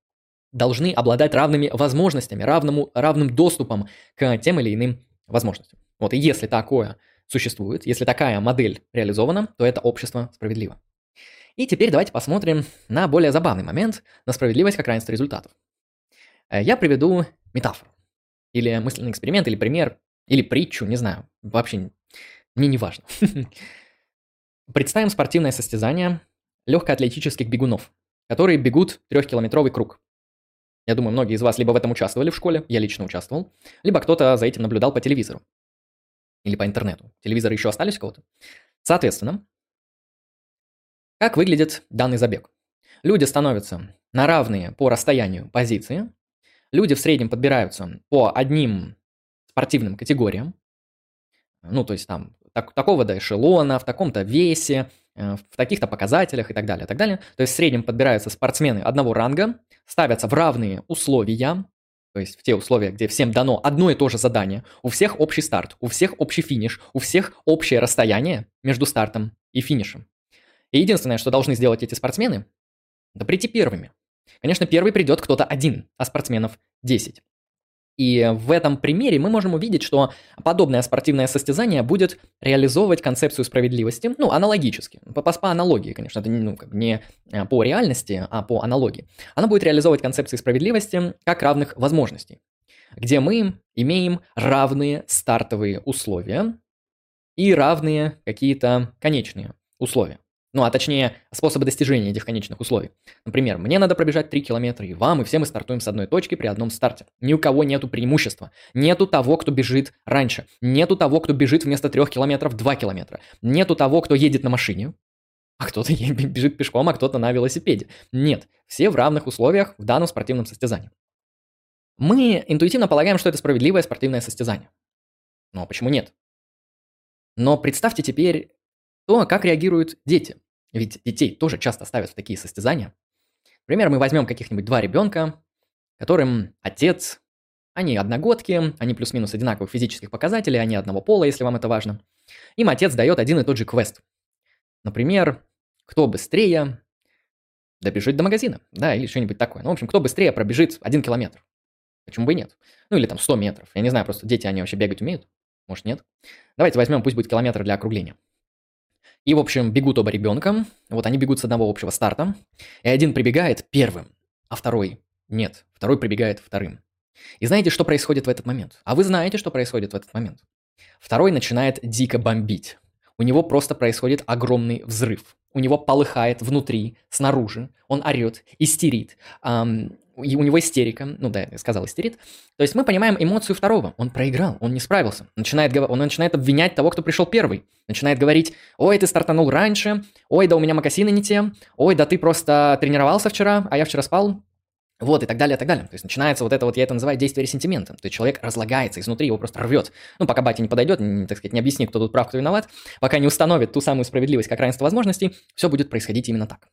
должны обладать равными возможностями, равному, равным доступом к тем или иным возможностям. Вот и если такое существует, если такая модель реализована, то это общество справедливо. И теперь давайте посмотрим на более забавный момент, на справедливость как равенство результатов. Э, я приведу метафору, или мысленный эксперимент, или пример, или притчу, не знаю, вообще мне не важно. Представим спортивное состязание легкоатлетических бегунов, которые бегут трехкилометровый круг. Я думаю, многие из вас либо в этом участвовали в школе, я лично участвовал, либо кто-то за этим наблюдал по телевизору или по интернету. Телевизоры еще остались у кого-то? Соответственно, как выглядит данный забег? Люди становятся на равные по расстоянию позиции, люди в среднем подбираются по одним спортивным категориям, ну, то есть там так, такого-то эшелона, в таком-то весе, в таких-то показателях и так далее, так далее. То есть в среднем подбираются спортсмены одного ранга, ставятся в равные условия, то есть в те условия, где всем дано одно и то же задание, у всех общий старт, у всех общий финиш, у всех общее расстояние между стартом и финишем. И единственное, что должны сделать эти спортсмены, это прийти первыми. Конечно, первый придет кто-то один, а спортсменов 10. И в этом примере мы можем увидеть, что подобное спортивное состязание будет реализовывать концепцию справедливости, ну, аналогически, по, по, аналогии, конечно, это ну, как не э, по реальности, а по аналогии. Оно будет реализовывать концепции справедливости как равных возможностей, где мы имеем равные стартовые условия и равные какие-то конечные условия. Ну, а точнее, способы достижения этих конечных условий. Например, мне надо пробежать 3 километра, и вам, и все мы стартуем с одной точки при одном старте. Ни у кого нету преимущества. Нету того, кто бежит раньше. Нету того, кто бежит вместо 3 километров 2 километра. Нету того, кто едет на машине, а кто-то бежит пешком, а кто-то на велосипеде. Нет, все в равных условиях в данном спортивном состязании. Мы интуитивно полагаем, что это справедливое спортивное состязание. Но почему нет? Но представьте теперь то, как реагируют дети. Ведь детей тоже часто ставят в такие состязания. Например, мы возьмем каких-нибудь два ребенка, которым отец, они одногодки, они плюс-минус одинаковых физических показателей, они одного пола, если вам это важно. Им отец дает один и тот же квест. Например, кто быстрее добежит до магазина, да, или что-нибудь такое. Ну, в общем, кто быстрее пробежит один километр. Почему бы и нет? Ну, или там 100 метров. Я не знаю, просто дети, они вообще бегать умеют? Может, нет? Давайте возьмем, пусть будет километр для округления. И, в общем, бегут оба ребенка. Вот они бегут с одного общего старта. И один прибегает первым, а второй нет. Второй прибегает вторым. И знаете, что происходит в этот момент? А вы знаете, что происходит в этот момент? Второй начинает дико бомбить. У него просто происходит огромный взрыв. У него полыхает внутри, снаружи. Он орет, истерит. Эм, у него истерика, ну да, я сказал истерит. То есть мы понимаем эмоцию второго. Он проиграл, он не справился. Начинает, он начинает обвинять того, кто пришел первый. Начинает говорить, ой, ты стартанул раньше, ой, да у меня макасины не те, ой, да ты просто тренировался вчера, а я вчера спал. Вот, и так далее, и так далее. То есть начинается вот это вот, я это называю действие ресентимента. То есть человек разлагается изнутри, его просто рвет. Ну, пока батя не подойдет, не, так сказать, не объяснит, кто тут прав, кто виноват, пока не установит ту самую справедливость, как равенство возможностей, все будет происходить именно так.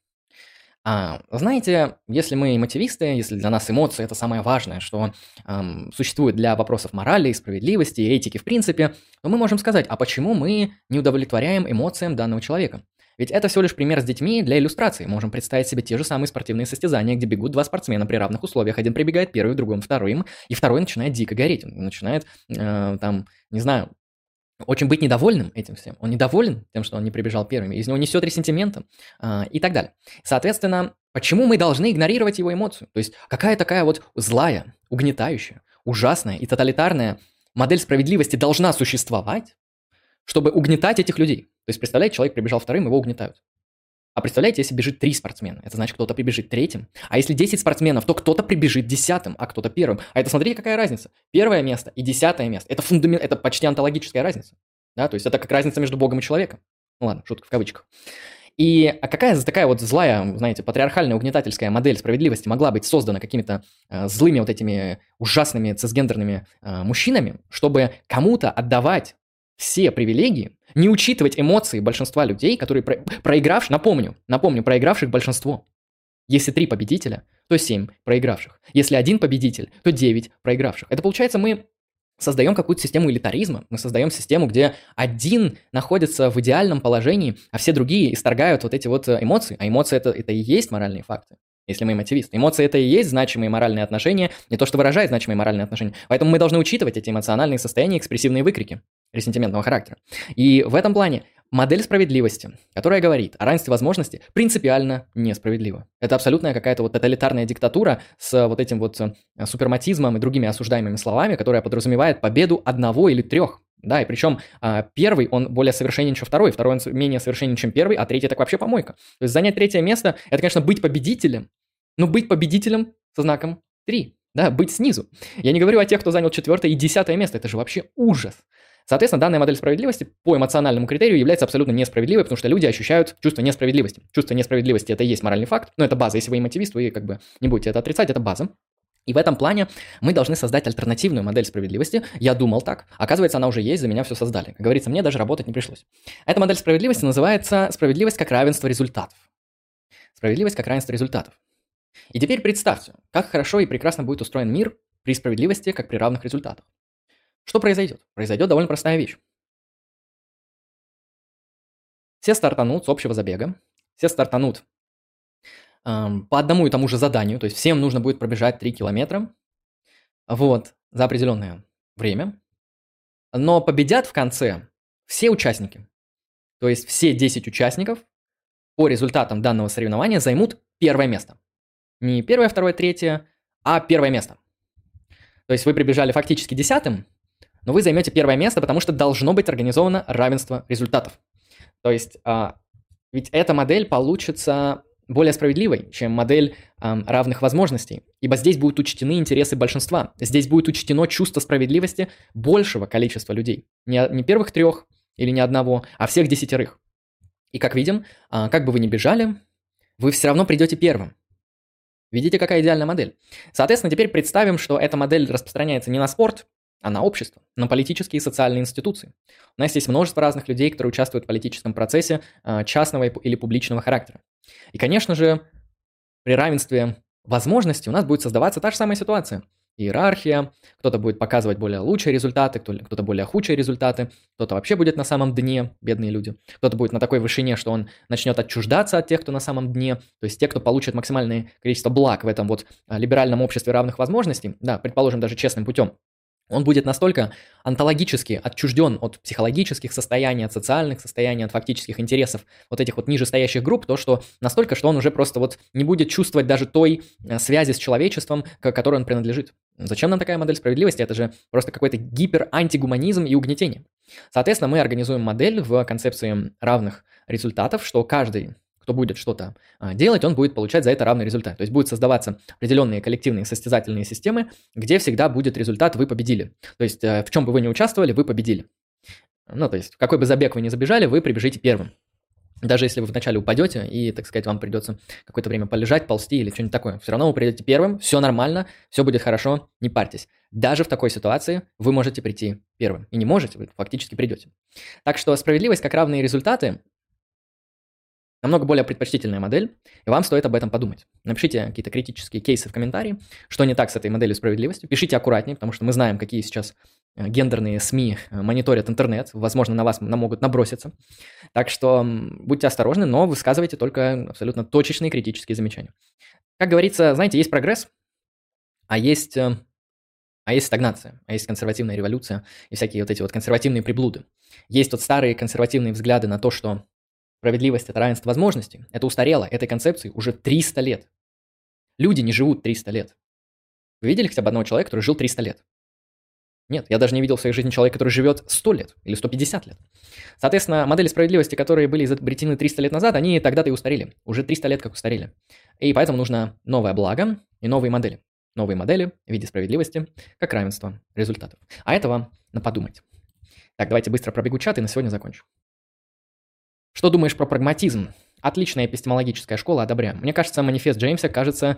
А, знаете, если мы мотивисты, если для нас эмоции это самое важное, что эм, существует для вопросов морали, справедливости, этики в принципе, то мы можем сказать, а почему мы не удовлетворяем эмоциям данного человека? Ведь это всего лишь пример с детьми для иллюстрации. Можем представить себе те же самые спортивные состязания, где бегут два спортсмена при равных условиях. Один прибегает первый, другой вторым, и второй начинает дико гореть. Он начинает, э, там, не знаю, очень быть недовольным этим всем. Он недоволен тем, что он не прибежал первым. Из него несет ресентиментом э, и так далее. Соответственно, почему мы должны игнорировать его эмоцию? То есть какая такая вот злая, угнетающая, ужасная и тоталитарная модель справедливости должна существовать, чтобы угнетать этих людей? То есть, представляете, человек прибежал вторым, его угнетают. А представляете, если бежит три спортсмена, это значит, кто-то прибежит третьим. А если 10 спортсменов, то кто-то прибежит десятым, а кто-то первым. А это смотрите, какая разница. Первое место и десятое место. Это фундамент, это почти антологическая разница. Да, то есть это как разница между Богом и человеком. Ну ладно, шутка в кавычках. И а какая такая вот злая, знаете, патриархальная угнетательская модель справедливости могла быть создана какими-то э, злыми вот этими ужасными цисгендерными э, мужчинами, чтобы кому-то отдавать все привилегии, не учитывать эмоции большинства людей, которые про- проигравших, напомню, напомню, проигравших большинство. Если три победителя, то семь проигравших. Если один победитель, то девять проигравших. Это получается мы создаем какую-то систему элитаризма, мы создаем систему, где один находится в идеальном положении, а все другие исторгают вот эти вот э, эмоции. А эмоции это, это и есть моральные факты если мы мотивисты. Эмоции это и есть значимые моральные отношения, не то, что выражает значимые моральные отношения. Поэтому мы должны учитывать эти эмоциональные состояния, экспрессивные выкрики ресентиментного характера. И в этом плане модель справедливости, которая говорит о равенстве возможностей, принципиально несправедлива. Это абсолютная какая-то вот тоталитарная диктатура с вот этим вот э, суперматизмом и другими осуждаемыми словами, которая подразумевает победу одного или трех. Да, и причем а, первый, он более совершенен, чем второй, второй, он менее совершенен, чем первый, а третий так вообще помойка. То есть занять третье место, это, конечно, быть победителем, но быть победителем со знаком 3, да, быть снизу. Я не говорю о тех, кто занял четвертое и десятое место, это же вообще ужас. Соответственно, данная модель справедливости по эмоциональному критерию является абсолютно несправедливой, потому что люди ощущают чувство несправедливости. Чувство несправедливости это и есть моральный факт, но это база. Если вы эмотивист, вы как бы не будете это отрицать, это база. И в этом плане мы должны создать альтернативную модель справедливости. Я думал так. Оказывается, она уже есть, за меня все создали. Как говорится, мне даже работать не пришлось. Эта модель справедливости называется справедливость как равенство результатов. Справедливость как равенство результатов. И теперь представьте, как хорошо и прекрасно будет устроен мир при справедливости, как при равных результатах. Что произойдет? Произойдет довольно простая вещь. Все стартанут с общего забега, все стартанут по одному и тому же заданию, то есть всем нужно будет пробежать 3 километра, вот, за определенное время, но победят в конце все участники. То есть все 10 участников по результатам данного соревнования займут первое место. Не первое, второе, третье, а первое место. То есть вы прибежали фактически десятым, но вы займете первое место, потому что должно быть организовано равенство результатов. То есть а, ведь эта модель получится более справедливой, чем модель э, равных возможностей, ибо здесь будут учтены интересы большинства, здесь будет учтено чувство справедливости большего количества людей, не, не первых трех или не одного, а всех десятерых. И как видим, э, как бы вы ни бежали, вы все равно придете первым. Видите, какая идеальная модель? Соответственно, теперь представим, что эта модель распространяется не на спорт, а на общество, на политические и социальные институции. У нас есть множество разных людей, которые участвуют в политическом процессе а, частного или публичного характера. И, конечно же, при равенстве возможностей у нас будет создаваться та же самая ситуация. Иерархия, кто-то будет показывать более лучшие результаты, кто-то более худшие результаты, кто-то вообще будет на самом дне, бедные люди, кто-то будет на такой вышине, что он начнет отчуждаться от тех, кто на самом дне, то есть те, кто получит максимальное количество благ в этом вот а, либеральном обществе равных возможностей, да, предположим, даже честным путем, он будет настолько онтологически отчужден от психологических состояний, от социальных состояний, от фактических интересов вот этих вот нижестоящих групп, то что настолько, что он уже просто вот не будет чувствовать даже той э, связи с человечеством, к которой он принадлежит. Зачем нам такая модель справедливости? Это же просто какой-то гипер-антигуманизм и угнетение. Соответственно, мы организуем модель в концепции равных результатов, что каждый кто будет что-то а, делать, он будет получать за это равный результат. То есть будет создаваться определенные коллективные состязательные системы, где всегда будет результат «вы победили». То есть э, в чем бы вы ни участвовали, вы победили. Ну, то есть какой бы забег вы ни забежали, вы прибежите первым. Даже если вы вначале упадете и, так сказать, вам придется какое-то время полежать, ползти или что-нибудь такое, все равно вы придете первым, все нормально, все будет хорошо, не парьтесь. Даже в такой ситуации вы можете прийти первым. И не можете, вы фактически придете. Так что справедливость как равные результаты намного более предпочтительная модель, и вам стоит об этом подумать. Напишите какие-то критические кейсы в комментарии, что не так с этой моделью справедливости. Пишите аккуратнее, потому что мы знаем, какие сейчас э, гендерные СМИ э, мониторят интернет, возможно, на вас могут наброситься. Так что будьте осторожны, но высказывайте только абсолютно точечные критические замечания. Как говорится, знаете, есть прогресс, а есть, э, а есть стагнация, а есть консервативная революция и всякие вот эти вот консервативные приблуды. Есть вот старые консервативные взгляды на то, что Справедливость – это равенство возможностей. Это устарело, этой концепции уже 300 лет. Люди не живут 300 лет. Вы видели хотя бы одного человека, который жил 300 лет? Нет, я даже не видел в своей жизни человека, который живет 100 лет или 150 лет. Соответственно, модели справедливости, которые были изобретены 300 лет назад, они тогда-то и устарели. Уже 300 лет как устарели. И поэтому нужно новое благо и новые модели. Новые модели в виде справедливости, как равенство результатов. А этого на подумать. Так, давайте быстро пробегу чат и на сегодня закончу. Что думаешь про прагматизм? Отличная эпистемологическая школа, одобряю. Мне кажется, манифест Джеймса кажется,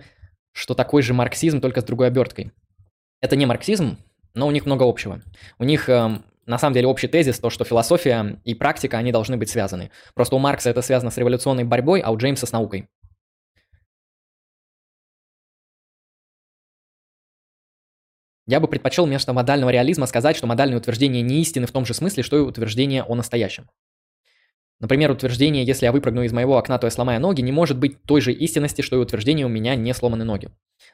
что такой же марксизм, только с другой оберткой. Это не марксизм, но у них много общего. У них э, на самом деле общий тезис, то, что философия и практика, они должны быть связаны. Просто у Маркса это связано с революционной борьбой, а у Джеймса с наукой. Я бы предпочел вместо модального реализма сказать, что модальные утверждения не истины в том же смысле, что и утверждение о настоящем. Например, утверждение «если я выпрыгну из моего окна, то я сломаю ноги» не может быть той же истинности, что и утверждение «у меня не сломаны ноги».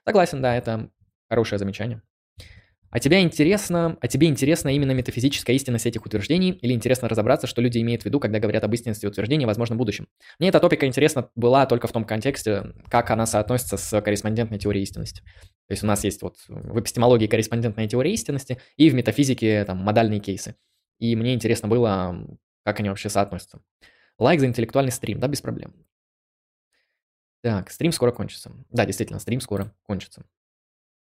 Согласен, да, это хорошее замечание. А тебя интересно, а тебе интересна именно метафизическая истинность этих утверждений или интересно разобраться, что люди имеют в виду, когда говорят об истинности утверждения, возможно, в будущем? Мне эта топика интересна была только в том контексте, как она соотносится с корреспондентной теорией истинности. То есть у нас есть вот в эпистемологии корреспондентная теория истинности и в метафизике там модальные кейсы. И мне интересно было, как они вообще соотносятся. Лайк за интеллектуальный стрим, да, без проблем. Так, стрим скоро кончится. Да, действительно, стрим скоро кончится.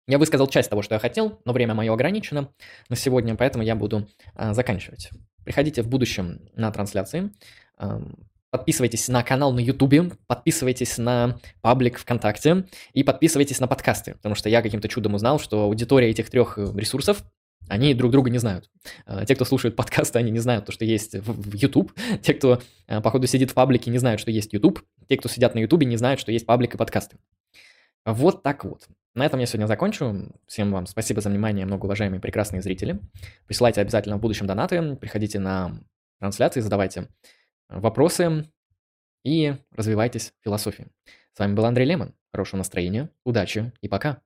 Я высказал часть того, что я хотел, но время мое ограничено на сегодня, поэтому я буду а, заканчивать. Приходите в будущем на трансляции. А, подписывайтесь на канал на YouTube, подписывайтесь на паблик ВКонтакте и подписывайтесь на подкасты, потому что я каким-то чудом узнал, что аудитория этих трех ресурсов они друг друга не знают. А, те, кто слушают подкасты, они не знают то, что есть YouTube. Те, кто, а, походу, сидит в паблике, не знают, что есть YouTube. Те, кто сидят на YouTube, не знают, что есть паблик и подкасты. Вот так вот. На этом я сегодня закончу. Всем вам спасибо за внимание, многоуважаемые прекрасные зрители. Присылайте обязательно в будущем донаты, приходите на трансляции, задавайте вопросы и развивайтесь в философии. С вами был Андрей Лемон. Хорошего настроения, удачи и пока.